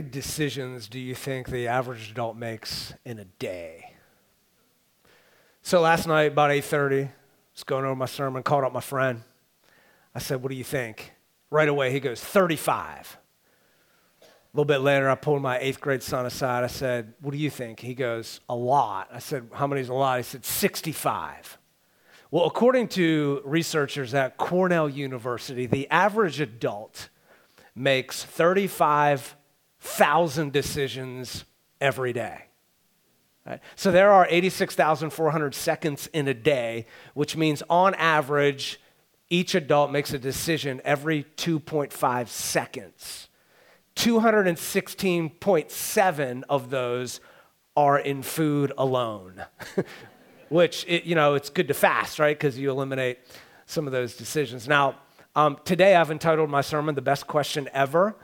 Many decisions do you think the average adult makes in a day? So last night, about 8:30, I was going over my sermon, called up my friend. I said, "What do you think?" Right away, he goes, "35." A little bit later, I pulled my eighth grade son aside. I said, What do you think? He goes, A lot. I said, How many is a lot? He said, 65. Well, according to researchers at Cornell University, the average adult makes 35,000 decisions every day. Right? So there are 86,400 seconds in a day, which means on average, each adult makes a decision every 2.5 seconds. 216.7 of those are in food alone, which, it, you know, it's good to fast, right? Because you eliminate some of those decisions. Now, um, today I've entitled my sermon, The Best Question Ever.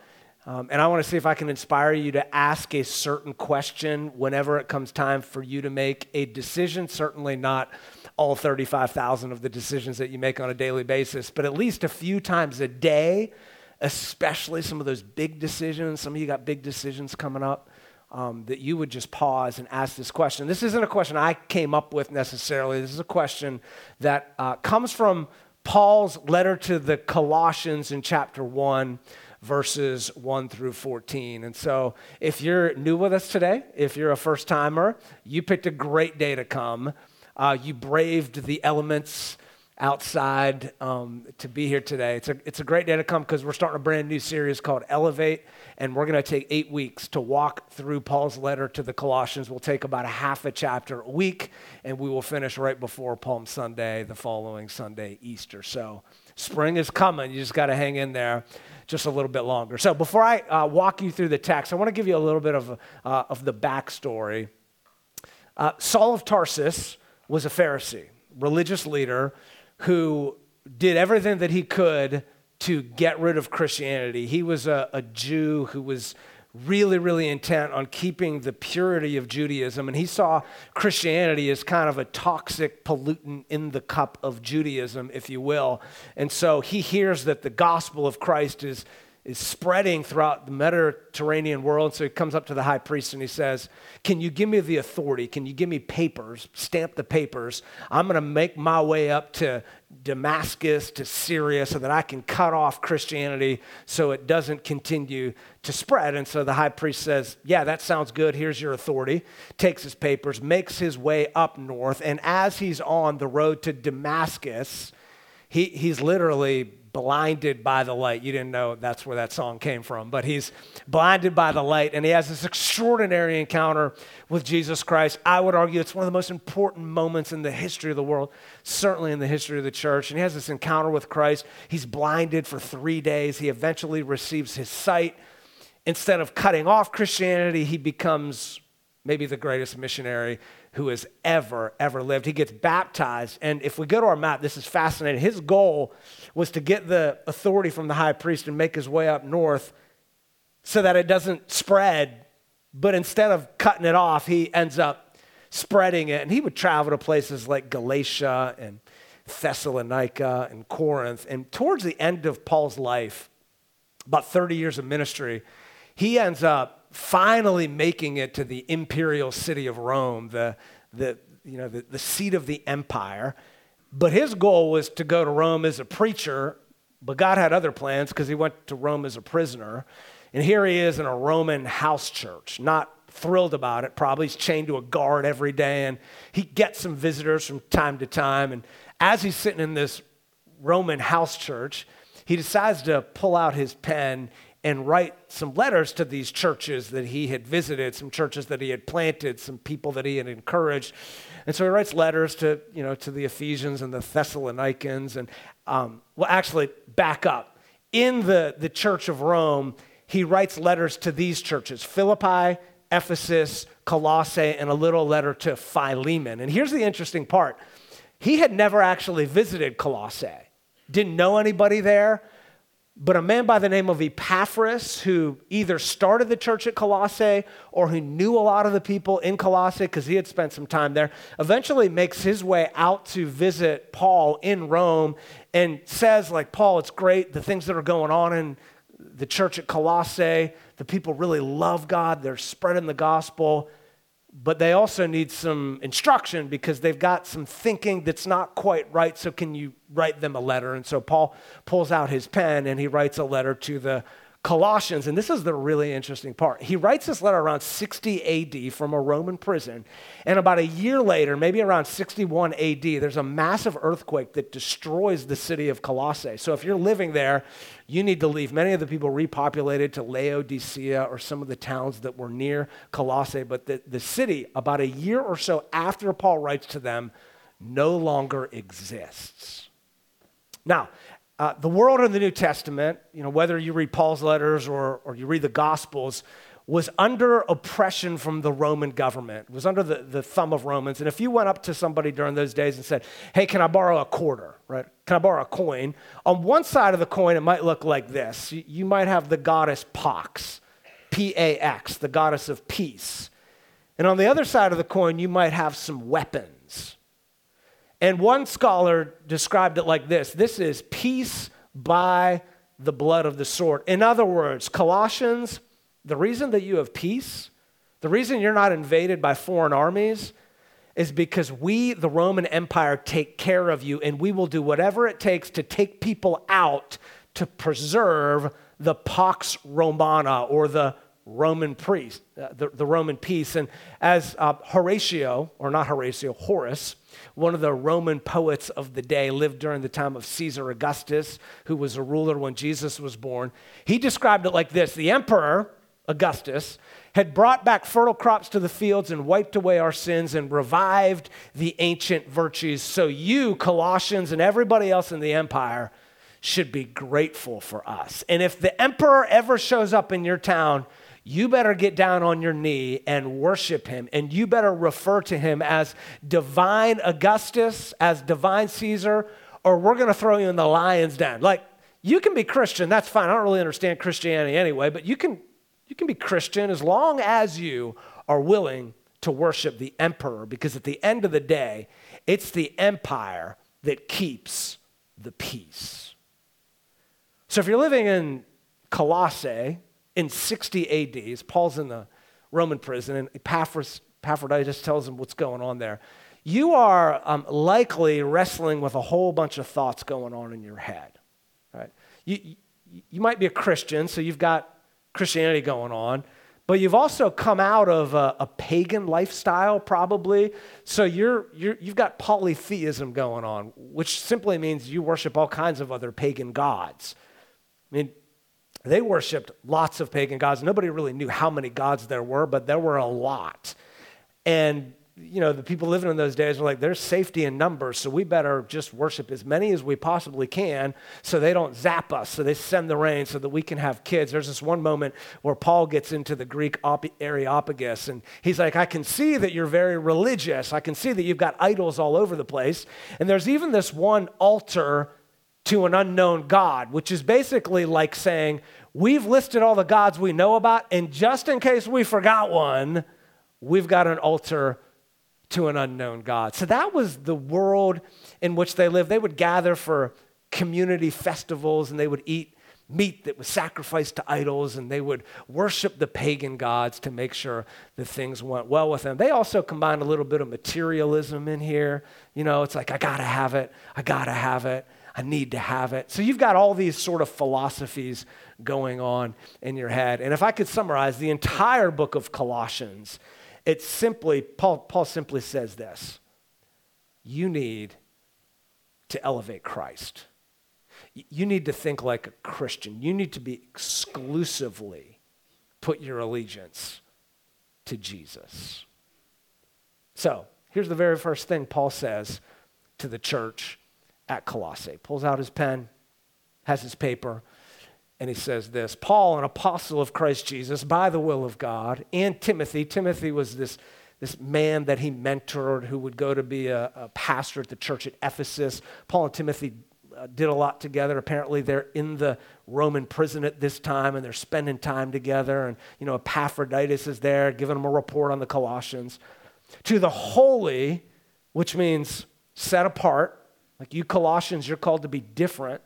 Um, and I want to see if I can inspire you to ask a certain question whenever it comes time for you to make a decision. Certainly not all 35,000 of the decisions that you make on a daily basis, but at least a few times a day especially some of those big decisions. Some of you got big decisions coming up. Um, that you would just pause and ask this question. This isn't a question I came up with necessarily. This is a question that uh, comes from Paul's letter to the Colossians in chapter 1, verses 1 through 14. And so, if you're new with us today, if you're a first timer, you picked a great day to come. Uh, you braved the elements outside um, to be here today. It's a, it's a great day to come because we're starting a brand new series called Elevate, and we're going to take eight weeks to walk through Paul's letter to the Colossians. We'll take about a half a chapter a week, and we will finish right before Palm Sunday, the following Sunday, Easter. So spring is coming. You just got to hang in there just a little bit longer. So before I uh, walk you through the text, I want to give you a little bit of, uh, of the backstory. Uh, Saul of Tarsus was a Pharisee, religious leader who did everything that he could to get rid of Christianity. He was a, a Jew who was really, really intent on keeping the purity of Judaism. And he saw Christianity as kind of a toxic pollutant in the cup of Judaism, if you will. And so he hears that the gospel of Christ is is spreading throughout the Mediterranean world. So he comes up to the high priest and he says, Can you give me the authority? Can you give me papers? Stamp the papers. I'm going to make my way up to Damascus, to Syria, so that I can cut off Christianity so it doesn't continue to spread. And so the high priest says, Yeah, that sounds good. Here's your authority. Takes his papers, makes his way up north. And as he's on the road to Damascus, he, he's literally blinded by the light. You didn't know that's where that song came from, but he's blinded by the light and he has this extraordinary encounter with Jesus Christ. I would argue it's one of the most important moments in the history of the world, certainly in the history of the church. And he has this encounter with Christ. He's blinded for three days. He eventually receives his sight. Instead of cutting off Christianity, he becomes maybe the greatest missionary who has ever, ever lived. He gets baptized. And if we go to our map, this is fascinating. His goal was to get the authority from the high priest and make his way up north so that it doesn't spread. But instead of cutting it off, he ends up spreading it. And he would travel to places like Galatia and Thessalonica and Corinth. And towards the end of Paul's life, about 30 years of ministry, he ends up finally making it to the imperial city of Rome, the, the, you know, the, the seat of the empire. But his goal was to go to Rome as a preacher, but God had other plans because he went to Rome as a prisoner. And here he is in a Roman house church, not thrilled about it. Probably he's chained to a guard every day, and he gets some visitors from time to time. And as he's sitting in this Roman house church, he decides to pull out his pen and write some letters to these churches that he had visited, some churches that he had planted, some people that he had encouraged. And so he writes letters to, you know, to the Ephesians and the Thessalonians. And, um, well, actually, back up. In the, the church of Rome, he writes letters to these churches Philippi, Ephesus, Colossae, and a little letter to Philemon. And here's the interesting part he had never actually visited Colossae, didn't know anybody there but a man by the name of Epaphras, who either started the church at Colossae or who knew a lot of the people in Colossae because he had spent some time there, eventually makes his way out to visit Paul in Rome and says, like, Paul, it's great, the things that are going on in the church at Colossae. The people really love God, they're spreading the gospel, but they also need some instruction because they've got some thinking that's not quite right. So, can you write them a letter? And so, Paul pulls out his pen and he writes a letter to the Colossians, and this is the really interesting part. He writes this letter around 60 AD from a Roman prison. And about a year later, maybe around 61 AD, there's a massive earthquake that destroys the city of Colossae. So if you're living there, you need to leave. Many of the people repopulated to Laodicea or some of the towns that were near Colossae. But the, the city, about a year or so after Paul writes to them, no longer exists. Now, uh, the world in the New Testament, you know, whether you read Paul's letters or, or you read the Gospels, was under oppression from the Roman government, was under the, the thumb of Romans. And if you went up to somebody during those days and said, Hey, can I borrow a quarter? Right? Can I borrow a coin? On one side of the coin, it might look like this. You, you might have the goddess Pax, P A X, the goddess of peace. And on the other side of the coin, you might have some weapons. And one scholar described it like this this is peace by the blood of the sword. In other words, Colossians, the reason that you have peace, the reason you're not invaded by foreign armies, is because we, the Roman Empire, take care of you and we will do whatever it takes to take people out to preserve the Pax Romana or the Roman priest, uh, the, the Roman peace. And as uh, Horatio, or not Horatio, Horace, one of the Roman poets of the day, lived during the time of Caesar Augustus, who was a ruler when Jesus was born. He described it like this The emperor, Augustus, had brought back fertile crops to the fields and wiped away our sins and revived the ancient virtues. So you, Colossians, and everybody else in the empire should be grateful for us. And if the emperor ever shows up in your town, you better get down on your knee and worship him. And you better refer to him as divine Augustus, as divine Caesar, or we're going to throw you in the lion's den. Like, you can be Christian, that's fine. I don't really understand Christianity anyway, but you can, you can be Christian as long as you are willing to worship the emperor, because at the end of the day, it's the empire that keeps the peace. So if you're living in Colossae, in 60 AD, Paul's in the Roman prison, and Epaphroditus tells him what's going on there. You are um, likely wrestling with a whole bunch of thoughts going on in your head. Right? You, you, you might be a Christian, so you've got Christianity going on, but you've also come out of a, a pagan lifestyle, probably. So you're, you're, you've got polytheism going on, which simply means you worship all kinds of other pagan gods. I mean, they worshiped lots of pagan gods. Nobody really knew how many gods there were, but there were a lot. And, you know, the people living in those days were like, there's safety in numbers, so we better just worship as many as we possibly can so they don't zap us, so they send the rain so that we can have kids. There's this one moment where Paul gets into the Greek Areopagus, and he's like, I can see that you're very religious. I can see that you've got idols all over the place. And there's even this one altar to an unknown God, which is basically like saying, We've listed all the gods we know about, and just in case we forgot one, we've got an altar to an unknown God. So that was the world in which they lived. They would gather for community festivals and they would eat meat that was sacrificed to idols and they would worship the pagan gods to make sure that things went well with them. They also combined a little bit of materialism in here. You know, it's like, I gotta have it, I gotta have it. I need to have it. So you've got all these sort of philosophies going on in your head. And if I could summarize the entire book of Colossians, it's simply, Paul, Paul simply says this you need to elevate Christ. You need to think like a Christian. You need to be exclusively put your allegiance to Jesus. So, here's the very first thing Paul says to the church at Colossae. Pulls out his pen, has his paper, and he says this Paul, an apostle of Christ Jesus, by the will of God, and Timothy. Timothy was this, this man that he mentored who would go to be a, a pastor at the church at Ephesus. Paul and Timothy uh, did a lot together. Apparently, they're in the Roman prison at this time and they're spending time together. And, you know, Epaphroditus is there giving them a report on the Colossians. To the holy, which means set apart, like you Colossians, you're called to be different.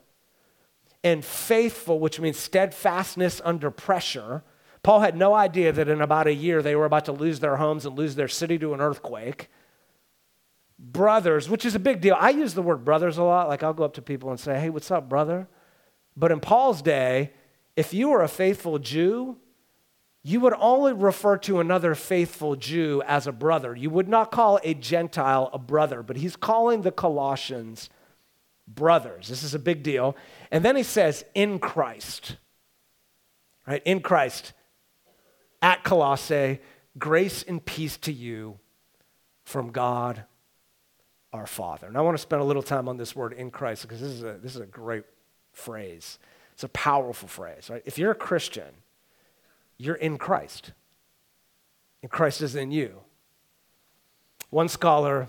and faithful, which means steadfastness under pressure. Paul had no idea that in about a year they were about to lose their homes and lose their city to an earthquake. Brothers, which is a big deal. I use the word brothers a lot. Like I'll go up to people and say, hey, what's up, brother? But in Paul's day, if you were a faithful Jew, you would only refer to another faithful Jew as a brother. You would not call a Gentile a brother, but he's calling the Colossians brothers. This is a big deal. And then he says, in Christ, right? In Christ, at Colossae, grace and peace to you from God our Father. And I want to spend a little time on this word in Christ because this is a, this is a great phrase. It's a powerful phrase, right? If you're a Christian, you're in Christ, and Christ is in you. One scholar,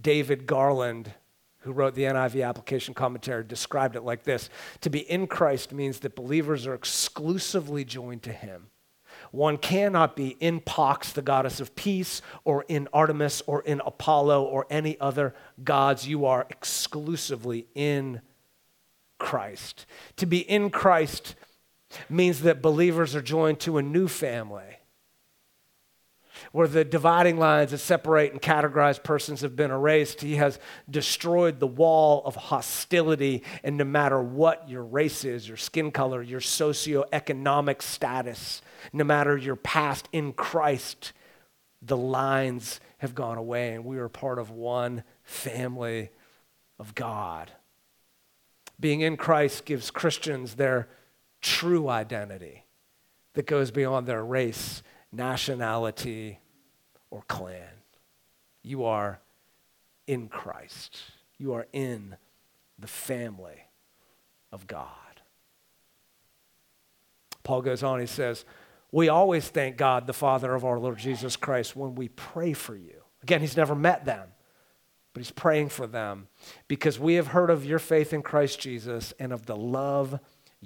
David Garland, who wrote the NIV application commentary, described it like this To be in Christ means that believers are exclusively joined to Him. One cannot be in Pax, the goddess of peace, or in Artemis, or in Apollo, or any other gods. You are exclusively in Christ. To be in Christ means that believers are joined to a new family where the dividing lines that separate and categorize persons have been erased. He has destroyed the wall of hostility, and no matter what your race is, your skin color, your socioeconomic status, no matter your past in Christ, the lines have gone away, and we are part of one family of God. Being in Christ gives Christians their true identity that goes beyond their race, nationality, or clan. You are in Christ. You are in the family of God. Paul goes on, he says, We always thank God, the Father of our Lord Jesus Christ, when we pray for you. Again, he's never met them, but he's praying for them because we have heard of your faith in Christ Jesus and of the love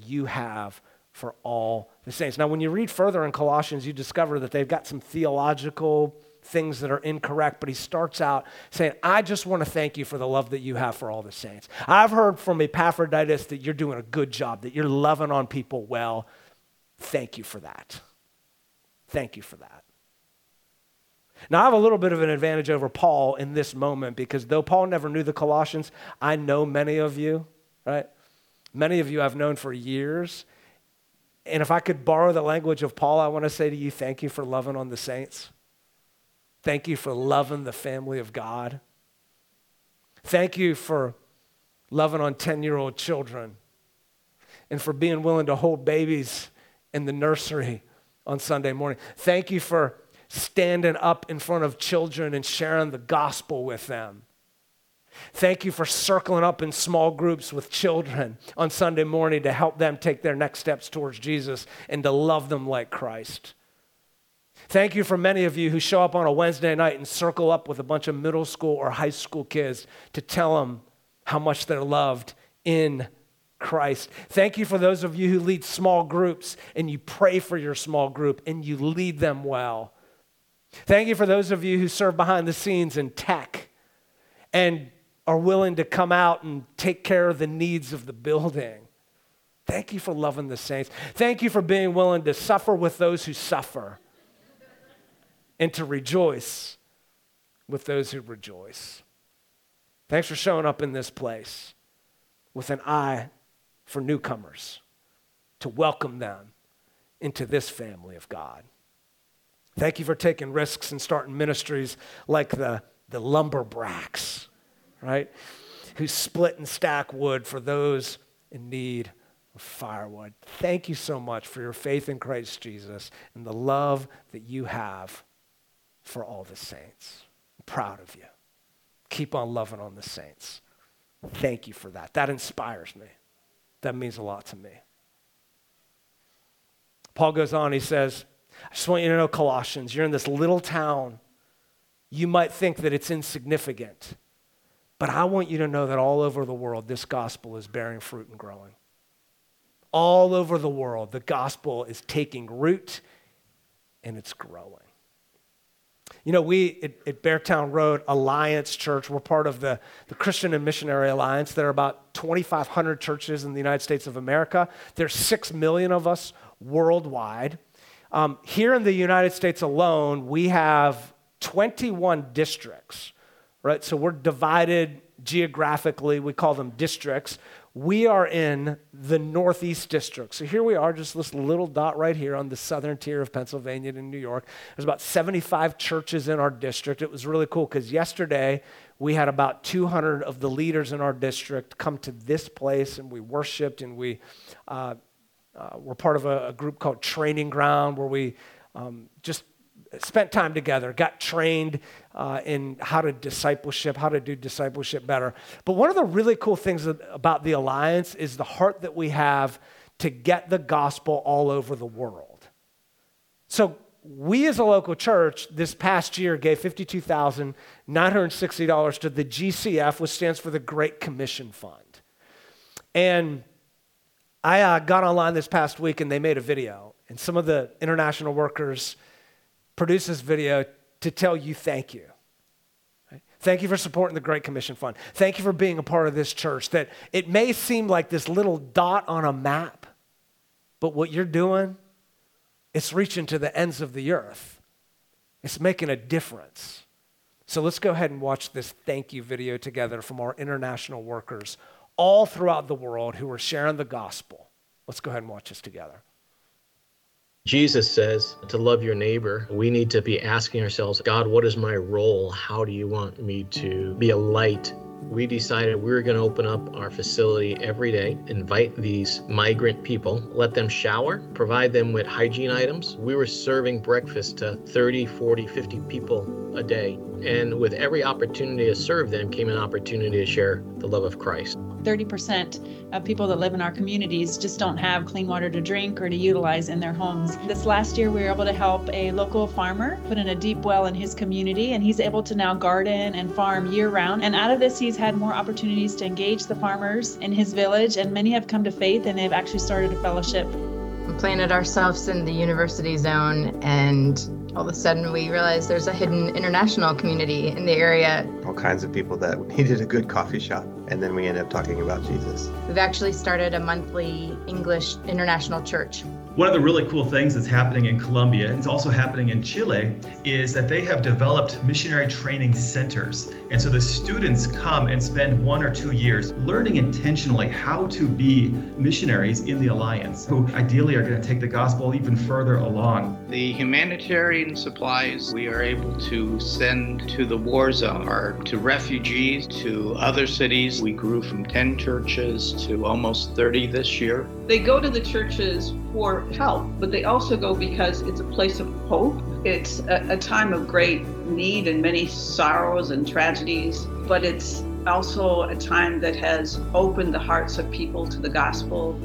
you have for all the saints. Now, when you read further in Colossians, you discover that they've got some theological things that are incorrect, but he starts out saying, I just want to thank you for the love that you have for all the saints. I've heard from Epaphroditus that you're doing a good job, that you're loving on people well. Thank you for that. Thank you for that. Now, I have a little bit of an advantage over Paul in this moment because though Paul never knew the Colossians, I know many of you, right? Many of you I've known for years. And if I could borrow the language of Paul, I want to say to you, thank you for loving on the saints. Thank you for loving the family of God. Thank you for loving on 10 year old children and for being willing to hold babies in the nursery on Sunday morning. Thank you for standing up in front of children and sharing the gospel with them. Thank you for circling up in small groups with children on Sunday morning to help them take their next steps towards Jesus and to love them like Christ. Thank you for many of you who show up on a Wednesday night and circle up with a bunch of middle school or high school kids to tell them how much they're loved in Christ. Thank you for those of you who lead small groups and you pray for your small group and you lead them well. Thank you for those of you who serve behind the scenes in tech and are willing to come out and take care of the needs of the building. Thank you for loving the saints. Thank you for being willing to suffer with those who suffer and to rejoice with those who rejoice. Thanks for showing up in this place with an eye for newcomers to welcome them into this family of God. Thank you for taking risks and starting ministries like the, the lumber bracks right? Who split and stack wood for those in need of firewood. Thank you so much for your faith in Christ Jesus and the love that you have for all the saints. I'm proud of you. Keep on loving on the saints. Thank you for that. That inspires me. That means a lot to me. Paul goes on, he says, I just want you to know, Colossians, you're in this little town. You might think that it's insignificant. But I want you to know that all over the world, this gospel is bearing fruit and growing. All over the world, the gospel is taking root and it's growing. You know, we at, at Beartown Road Alliance Church, we're part of the, the Christian and Missionary Alliance. There are about 2,500 churches in the United States of America. There's 6 million of us worldwide. Um, here in the United States alone, we have 21 districts, right? So we're divided geographically, we call them districts. We are in the Northeast District. So here we are, just this little dot right here on the southern tier of Pennsylvania and New York. There's about 75 churches in our district. It was really cool because yesterday we had about 200 of the leaders in our district come to this place and we worshiped and we uh, uh, we're part of a, a, group called Training Ground where we um, just spent time together, got trained uh, in how to discipleship, how to do discipleship better. But one of the really cool things about the Alliance is the heart that we have to get the gospel all over the world. So, we as a local church this past year gave $52,960 to the GCF, which stands for the Great Commission Fund. And I uh, got online this past week and they made a video, and some of the international workers produced this video to tell you thank you. Thank you for supporting the Great Commission Fund. Thank you for being a part of this church. That it may seem like this little dot on a map, but what you're doing, it's reaching to the ends of the earth. It's making a difference. So let's go ahead and watch this thank you video together from our international workers all throughout the world who are sharing the gospel. Let's go ahead and watch this together. Jesus says to love your neighbor, we need to be asking ourselves, God, what is my role? How do you want me to be a light we decided we were going to open up our facility every day, invite these migrant people, let them shower, provide them with hygiene items. We were serving breakfast to 30, 40, 50 people a day. And with every opportunity to serve them came an opportunity to share the love of Christ. 30% of people that live in our communities just don't have clean water to drink or to utilize in their homes. This last year, we were able to help a local farmer put in a deep well in his community, and he's able to now garden and farm year round. And out of this, he's had more opportunities to engage the farmers in his village, and many have come to faith and they've actually started a fellowship. We planted ourselves in the university zone and all of a sudden we realized there's a hidden international community in the area. All kinds of people that needed a good coffee shop, and then we ended up talking about Jesus. We've actually started a monthly English international church. One of the really cool things that's happening in Colombia, and it's also happening in Chile, is that they have developed missionary training centers. And so the students come and spend one or two years learning intentionally how to be missionaries in the Alliance, who ideally are going to take the gospel even further along. The humanitarian supplies we are able to send to the war zone are to refugees, to other cities. We grew from 10 churches to almost 30 this year. They go to the churches for help, but they also go because it's a place of hope. It's a, a time of great need and many sorrows and tragedies, but it's also a time that has opened the hearts of people to the gospel.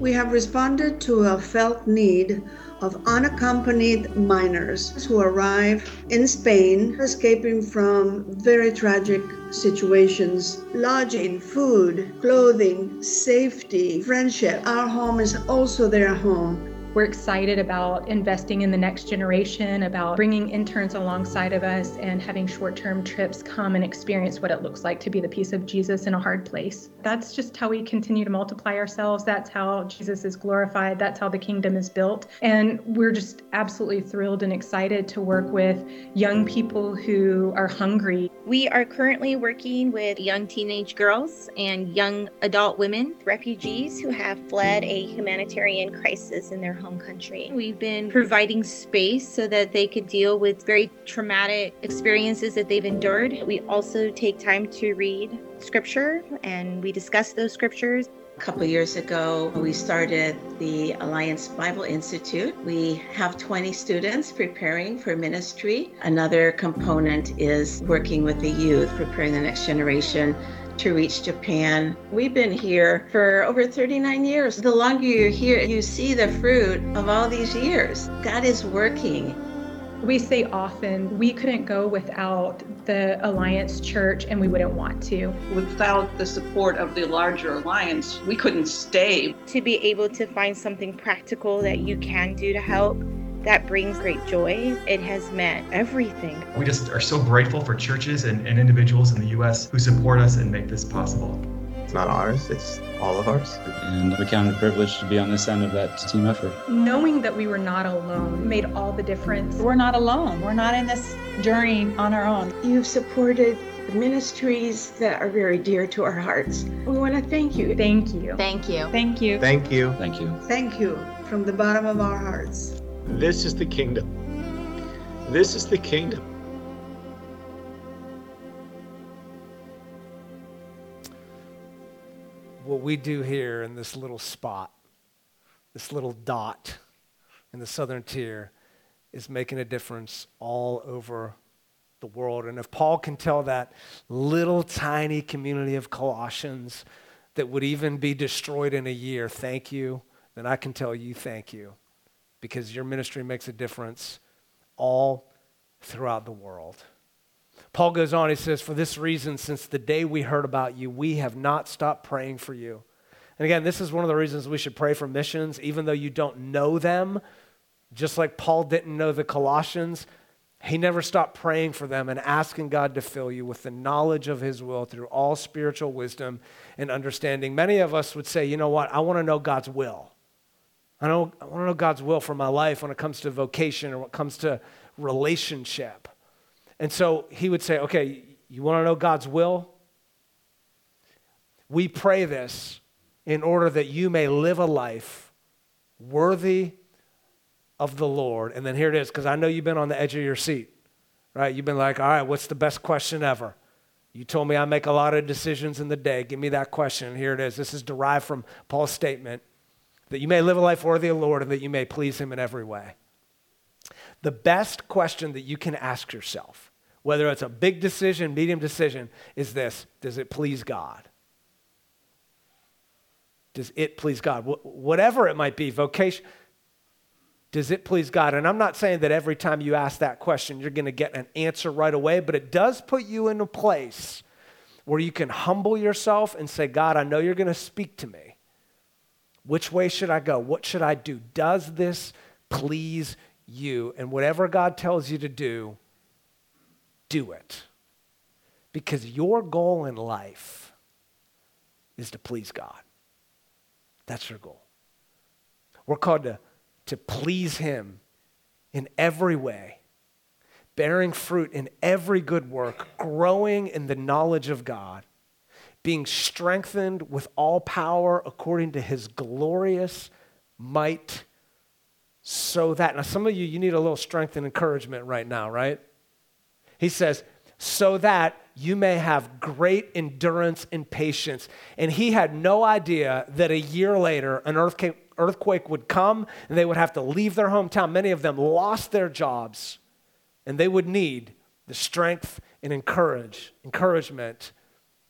We have responded to a felt need of unaccompanied minors who arrive in Spain, escaping from very tragic situations lodging, food, clothing, safety, friendship. Our home is also their home. We're excited about investing in the next generation, about bringing interns alongside of us and having short term trips come and experience what it looks like to be the peace of Jesus in a hard place. That's just how we continue to multiply ourselves. That's how Jesus is glorified. That's how the kingdom is built. And we're just absolutely thrilled and excited to work with young people who are hungry. We are currently working with young teenage girls and young adult women, refugees who have fled a humanitarian crisis in their home country. We've been providing space so that they could deal with very traumatic experiences that they've endured. We also take time to read scripture and we discuss those scriptures. A couple years ago, we started the Alliance Bible Institute. We have 20 students preparing for ministry. Another component is working with the youth, preparing the next generation to reach Japan. We've been here for over 39 years. The longer you're here, you see the fruit of all these years. God is working. We say often we couldn't go without the Alliance Church and we wouldn't want to. Without the support of the larger Alliance, we couldn't stay. To be able to find something practical that you can do to help that brings great joy. It has met everything. We just are so grateful for churches and, and individuals in the U.S. who support us and make this possible. It's not ours, it's all of ours. And we count it a privilege to be on this end of that team effort. Knowing that we were not alone made all the difference. We're not alone. We're not in this journey on our own. You've supported ministries that are very dear to our hearts. We want to thank you. Thank you. Thank you. Thank you. Thank you. Thank you. Thank you from the bottom of our hearts. This is the kingdom. This is the kingdom. What we do here in this little spot, this little dot in the southern tier, is making a difference all over the world. And if Paul can tell that little tiny community of Colossians that would even be destroyed in a year, thank you, then I can tell you thank you because your ministry makes a difference all throughout the world. Paul goes on, he says, For this reason, since the day we heard about you, we have not stopped praying for you. And again, this is one of the reasons we should pray for missions, even though you don't know them. Just like Paul didn't know the Colossians, he never stopped praying for them and asking God to fill you with the knowledge of his will through all spiritual wisdom and understanding. Many of us would say, you know what, I want to know God's will. I, know, I want to know God's will for my life when it comes to vocation or when it comes to relationship. And so he would say, okay, you want to know God's will? We pray this in order that you may live a life worthy of the Lord. And then here it is, because I know you've been on the edge of your seat, right? You've been like, all right, what's the best question ever? You told me I make a lot of decisions in the day. Give me that question. Here it is. This is derived from Paul's statement that you may live a life worthy of the Lord and that you may please him in every way. The best question that you can ask yourself, whether it's a big decision, medium decision, is this Does it please God? Does it please God? Wh- whatever it might be, vocation, does it please God? And I'm not saying that every time you ask that question, you're going to get an answer right away, but it does put you in a place where you can humble yourself and say, God, I know you're going to speak to me. Which way should I go? What should I do? Does this please you? And whatever God tells you to do, do it. Because your goal in life is to please God. That's your goal. We're called to to please Him in every way, bearing fruit in every good work, growing in the knowledge of God, being strengthened with all power according to His glorious might, so that. Now, some of you, you need a little strength and encouragement right now, right? He says, so that you may have great endurance and patience. And he had no idea that a year later, an earthquake, earthquake would come and they would have to leave their hometown. Many of them lost their jobs and they would need the strength and encourage, encouragement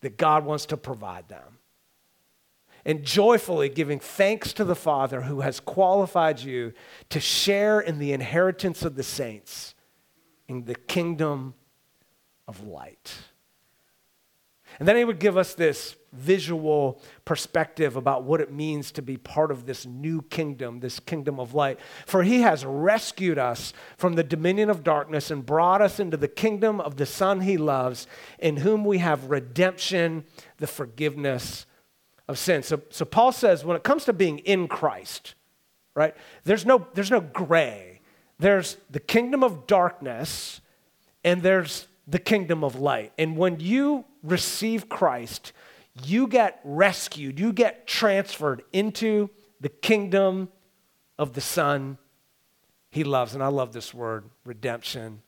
that God wants to provide them. And joyfully giving thanks to the Father who has qualified you to share in the inheritance of the saints in the kingdom of light. And then he would give us this visual perspective about what it means to be part of this new kingdom, this kingdom of light. For he has rescued us from the dominion of darkness and brought us into the kingdom of the Son he loves, in whom we have redemption, the forgiveness of sin. So, so Paul says when it comes to being in Christ, right, there's no, there's no gray. There's the kingdom of darkness and there's the kingdom of light. And when you receive Christ, you get rescued, you get transferred into the kingdom of the Son he loves. And I love this word, redemption.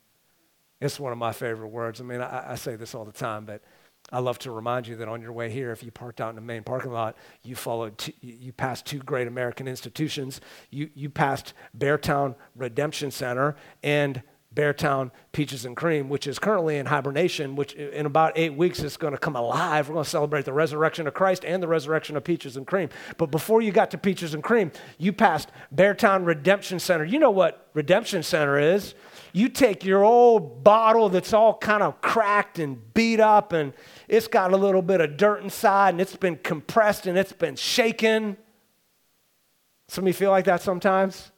It's one of my favorite words. I mean, I, I say this all the time, but I love to remind you that on your way here, if you parked out in the main parking lot, you followed, you passed two great American institutions. You, you passed Beartown Redemption Center and Beartown Peaches and Cream, which is currently in hibernation, which in about eight weeks is going to come alive. We're going to celebrate the resurrection of Christ and the resurrection of Peaches and Cream. But before you got to Peaches and Cream, you passed Beartown Redemption Center. You know what Redemption Center is? You take your old bottle that's all kind of cracked and beat up, and it's got a little bit of dirt inside, and it's been compressed and it's been shaken. Some of you feel like that sometimes?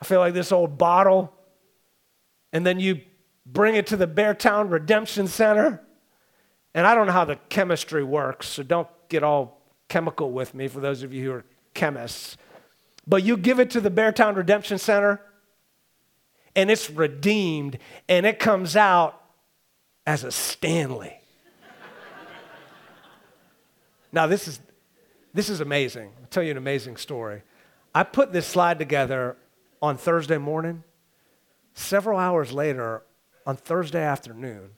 I feel like this old bottle, and then you bring it to the Beartown Redemption Center. And I don't know how the chemistry works, so don't get all chemical with me for those of you who are chemists. But you give it to the Beartown Redemption Center, and it's redeemed, and it comes out as a Stanley. now, this is, this is amazing. I'll tell you an amazing story. I put this slide together on Thursday morning. Several hours later, on Thursday afternoon,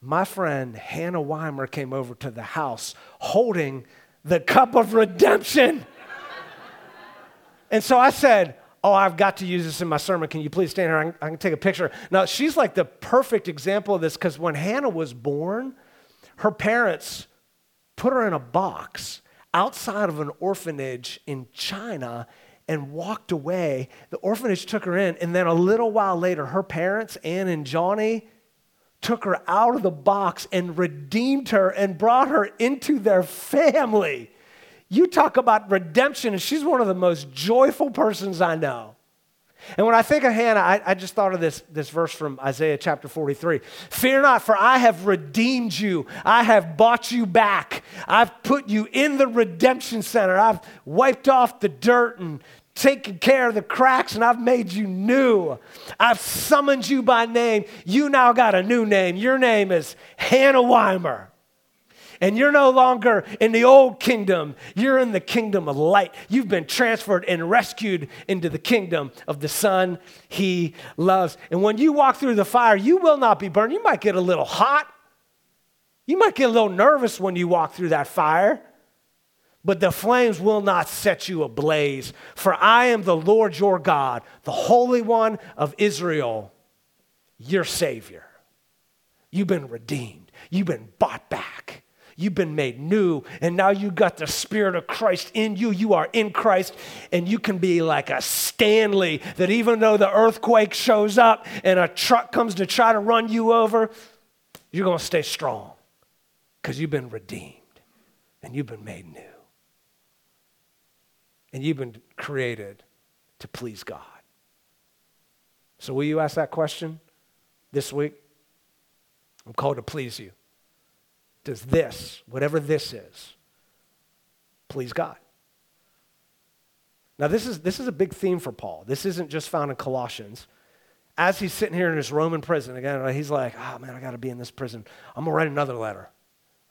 my friend Hannah Weimer came over to the house holding the cup of redemption. and so I said, Oh, I've got to use this in my sermon. Can you please stand here? I can, I can take a picture. Now, she's like the perfect example of this because when Hannah was born, her parents put her in a box outside of an orphanage in China and walked away. The orphanage took her in, and then a little while later, her parents, Ann and Johnny, took her out of the box and redeemed her and brought her into their family. You talk about redemption, and she's one of the most joyful persons I know. And when I think of Hannah, I, I, just thought of this, this verse from Isaiah chapter 43. Fear not, for I have redeemed you. I have bought you back. I've put you in the redemption center. I've wiped off the dirt and taken care of the cracks and I've made you new. I've summoned you by name. You now got a new name. Your name is Hannah Weimer. And you're no longer in the old kingdom. You're in the kingdom of light. You've been transferred and rescued into the kingdom of the Son he loves. And when you walk through the fire, you will not be burned. You might get a little hot. You might get a little nervous when you walk through that fire but the flames will not set you ablaze. For I am the Lord your God, the Holy One of Israel, your Savior. You've been redeemed, you've been bought back. You've been made new, and now you've got the Spirit of Christ in you. You are in Christ, and you can be like a Stanley that even though the earthquake shows up and a truck comes to try to run you over, you're going to stay strong because you've been redeemed and you've been made new and you've been created to please God. So, will you ask that question this week? I'm called to please you. Does this, whatever this is, please God? Now, this is, this is a big theme for Paul. This isn't just found in Colossians. As he's sitting here in his Roman prison, again, he's like, oh man, I got to be in this prison. I'm going to write another letter.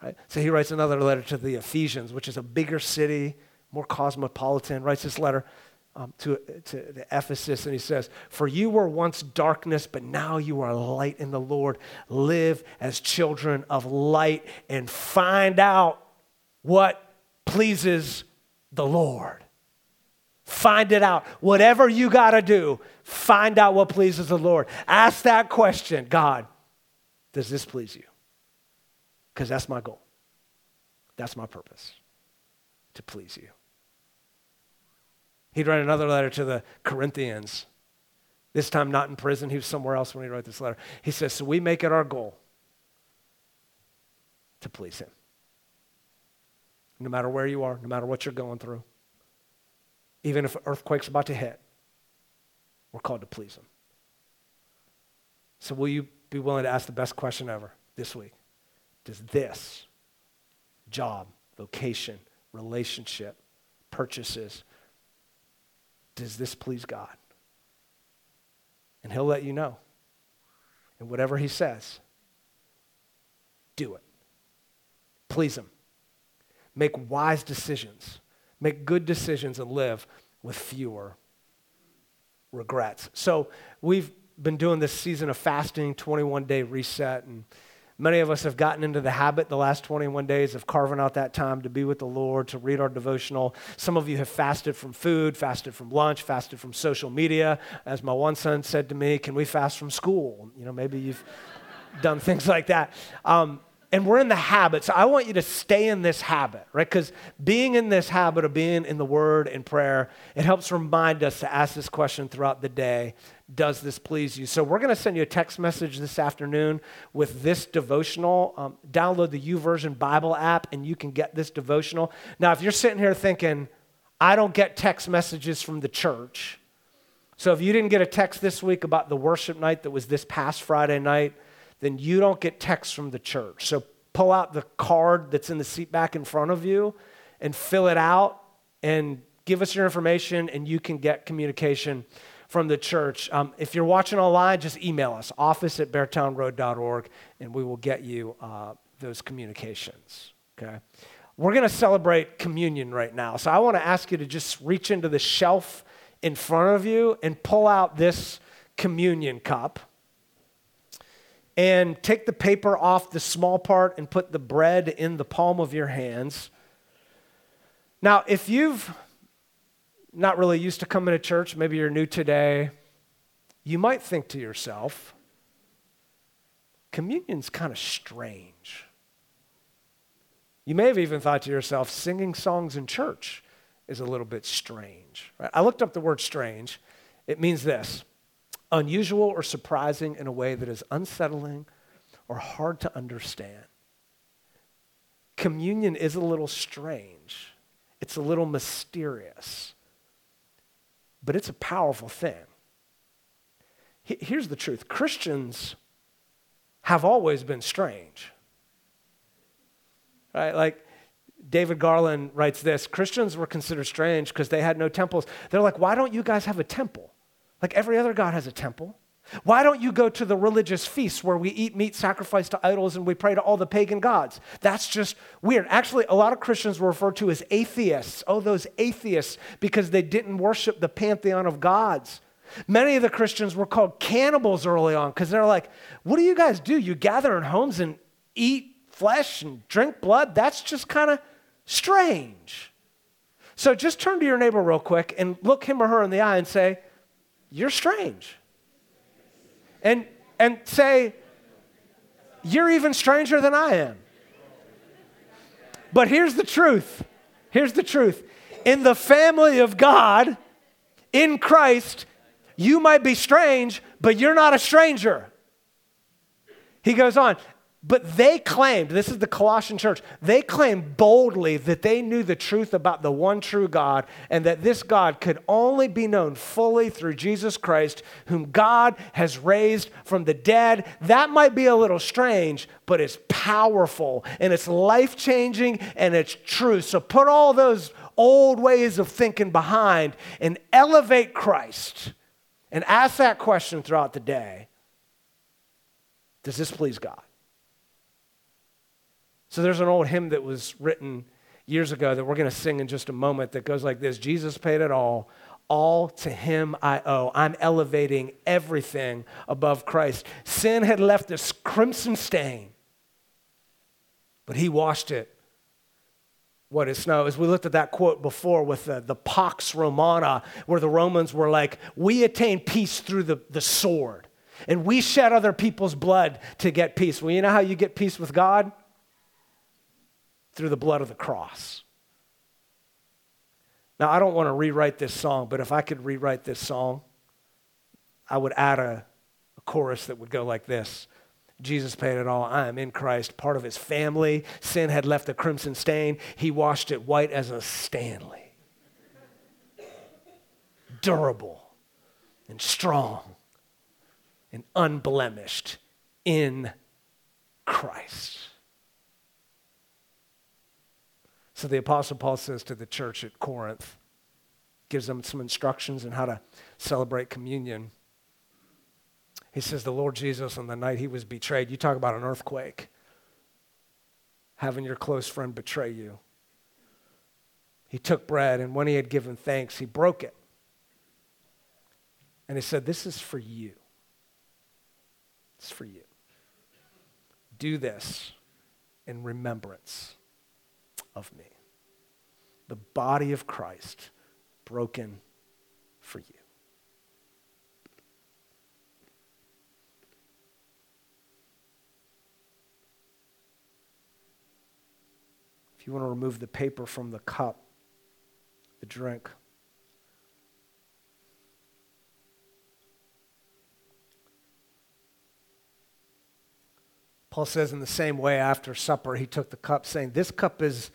Right? So he writes another letter to the Ephesians, which is a bigger city, more cosmopolitan, writes this letter um, to, to, to Ephesus, and he says, For you were once darkness, but now you are light in the Lord. Live as children of light and find out what pleases the Lord. Find it out. Whatever you got to do, find out what pleases the Lord. Ask that question God, does this please you? Because that's my goal. That's my purpose, to please you. He'd write another letter to the Corinthians. This time, not in prison. He was somewhere else when he wrote this letter. He says, So we make it our goal to please him. No matter where you are, no matter what you're going through, even if an earthquake's about to hit, we're called to please him. So, will you be willing to ask the best question ever this week? Does this job, vocation, relationship, purchases, does this please God? And He'll let you know. And whatever He says, do it. Please Him. Make wise decisions. Make good decisions and live with fewer regrets. So we've been doing this season of fasting, 21 day reset, and Many of us have gotten into the habit the last 21 days of carving out that time to be with the Lord, to read our devotional. Some of you have fasted from food, fasted from lunch, fasted from social media. As my one son said to me, Can we fast from school? You know, maybe you've done things like that. Um, and we're in the habit. So I want you to stay in this habit, right? Because being in this habit of being in the Word and prayer, it helps remind us to ask this question throughout the day Does this please you? So we're going to send you a text message this afternoon with this devotional. Um, download the YouVersion Bible app and you can get this devotional. Now, if you're sitting here thinking, I don't get text messages from the church, So if you didn't get a text this week about the worship night that was this past Friday night, then you don't get texts from the church. So pull out the card that's in the seat back in front of you and fill it out and give us your information, and you can get communication from the church. Um, if you're watching online, just email us, office at beartownroad.org, and we will get you uh, those communications. Okay? We're going to celebrate communion right now. So I want to ask you to just reach into the shelf in front of you and pull out this communion cup and take the paper off the small part and put the bread in the palm of your hands. Now, if you've not really used to coming to church, maybe you're new today, you might think to yourself, communion's kind of strange. You may have even thought to yourself, singing songs in church is a little bit strange. Right? I looked up the word strange. It means this unusual or surprising in a way that is unsettling or hard to understand. Communion is a little strange, it's a little mysterious, but it's a powerful thing. Here's the truth Christians have always been strange. Right? Like, David Garland writes this Christians were considered strange because they had no temples. They're like, why don't you guys have a temple? Like every other God has a temple. Why don't you go to the religious feasts where we eat meat sacrificed to idols and we pray to all the pagan gods? That's just weird. Actually, a lot of Christians were referred to as atheists. Oh, those atheists, because they didn't worship the pantheon of gods. Many of the Christians were called cannibals early on because they're like, what do you guys do? You gather in homes and eat flesh and drink blood? That's just kind of strange. So just turn to your neighbor real quick and look him or her in the eye and say, You're strange. And, and say, You're even stranger than I am. But here's the truth. Here's the truth. In the family of God, in Christ, you might be strange, but you're not a stranger. He goes on, but they claimed, this is the Colossian church, they claimed boldly that they knew the truth about the one true God and that this God could only be known fully through Jesus Christ, whom God has raised from the dead. That might be a little strange, but it's powerful and it's life changing and it's true. So put all those old ways of thinking behind and elevate Christ and ask that question throughout the day Does this please God? So there's an old hymn that was written years ago that we're going to sing in just a moment that goes like this Jesus paid it all. All to him I owe. I'm elevating everything above Christ. Sin had left this crimson stain, but he washed it what is snow. As we looked at that quote before with the, the Pax Romana, where the Romans were like, We attain peace through the, the sword, and we shed other people's blood to get peace. Well, you know how you get peace with God? Through the blood of the cross. Now, I don't want to rewrite this song, but if I could rewrite this song, I would add a, a chorus that would go like this Jesus paid it all. I am in Christ, part of his family. Sin had left a crimson stain. He washed it white as a Stanley. Durable and strong and unblemished in Christ. So the Apostle Paul says to the church at Corinth, gives them some instructions on how to celebrate communion. He says, The Lord Jesus, on the night he was betrayed, you talk about an earthquake, having your close friend betray you. He took bread, and when he had given thanks, he broke it. And he said, This is for you. It's for you. Do this in remembrance of me. The body of Christ broken for you. If you want to remove the paper from the cup, the drink, Paul says in the same way after supper, he took the cup, saying, This cup is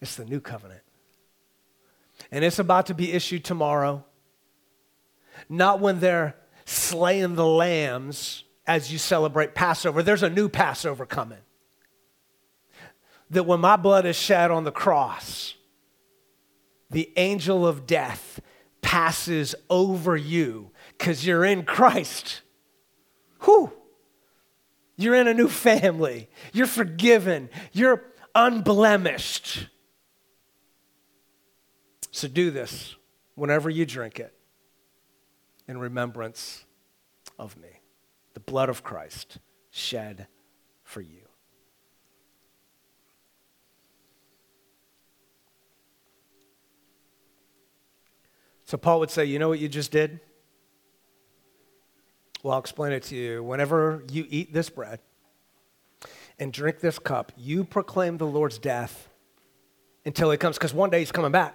it's the new covenant. And it's about to be issued tomorrow. not when they're slaying the lambs as you celebrate Passover. There's a new Passover coming. That when my blood is shed on the cross, the angel of death passes over you because you're in Christ. Whew. You're in a new family. You're forgiven. You're unblemished. So do this whenever you drink it in remembrance of me. The blood of Christ shed for you. So Paul would say, You know what you just did? Well, I'll explain it to you. Whenever you eat this bread and drink this cup, you proclaim the Lord's death until he comes, because one day he's coming back.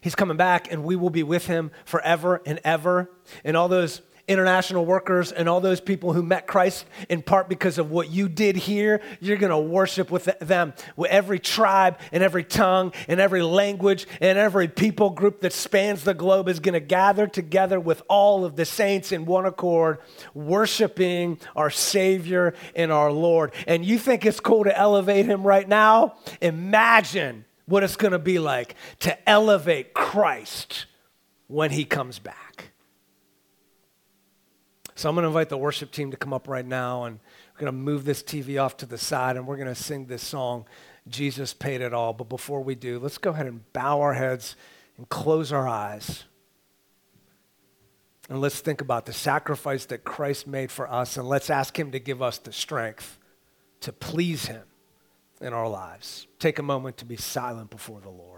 He's coming back, and we will be with him forever and ever. And all those international workers and all those people who met Christ in part because of what you did here, you're going to worship with them. With every tribe and every tongue and every language and every people group that spans the globe is going to gather together with all of the saints in one accord, worshiping our Savior and our Lord. And you think it's cool to elevate him right now? Imagine what it's going to be like to elevate Christ when he comes back. So I'm going to invite the worship team to come up right now, and we're going to move this TV off to the side, and we're going to sing this song, Jesus Paid It All. But before we do, let's go ahead and bow our heads and close our eyes. And let's think about the sacrifice that Christ made for us, and let's ask Him to give us the strength to please Him in our lives. Take a moment to be silent before the Lord.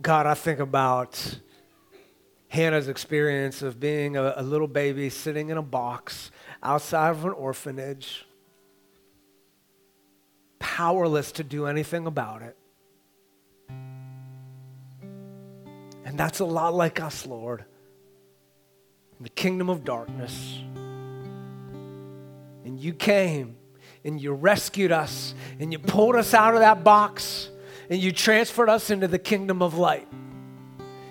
God, I think about Hannah's experience of being a, a, little baby sitting in a box outside of an orphanage, powerless to do anything about it. And that's a lot like us, Lord, in the kingdom of darkness. And you came and you rescued us and you pulled us out of that box and you transferred us into the kingdom of light.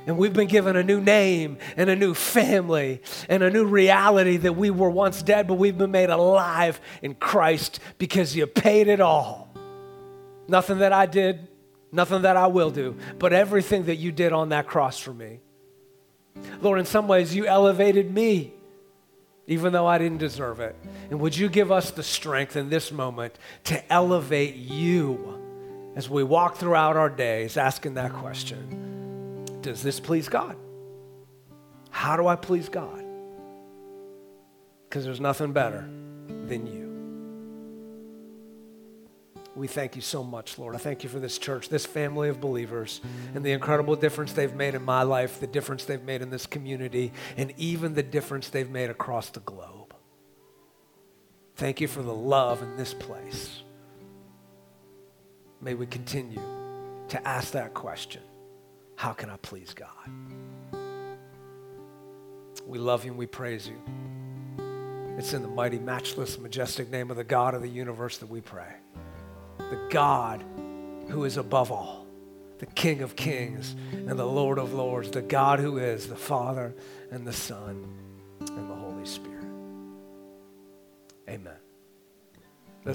And we've been given a new name and a new family and a new reality that we were once dead, but we've been made alive in Christ because you paid it all. Nothing that I did, nothing that I will do, but everything that you did on that cross for me. Lord, in some ways, you elevated me, even though I didn't deserve it. And would you give us the strength in this moment to elevate you? As we walk throughout our days asking that question Does this please God? How do I please God? Because there's nothing better than you. We thank you so much, Lord. I thank you for this church, this family of believers, and the incredible difference they've made in my life, the difference they've made in this community, and even the difference they've made across the globe. Thank you for the love in this place may we continue to ask that question How can I please God? We love you and we praise you. It's in the mighty, matchless, majestic name of the God of the universe that we pray. The God who is above all, the King of kings and the Lord of lords, the God who is the Father and the Son and the Holy Spirit. Amen.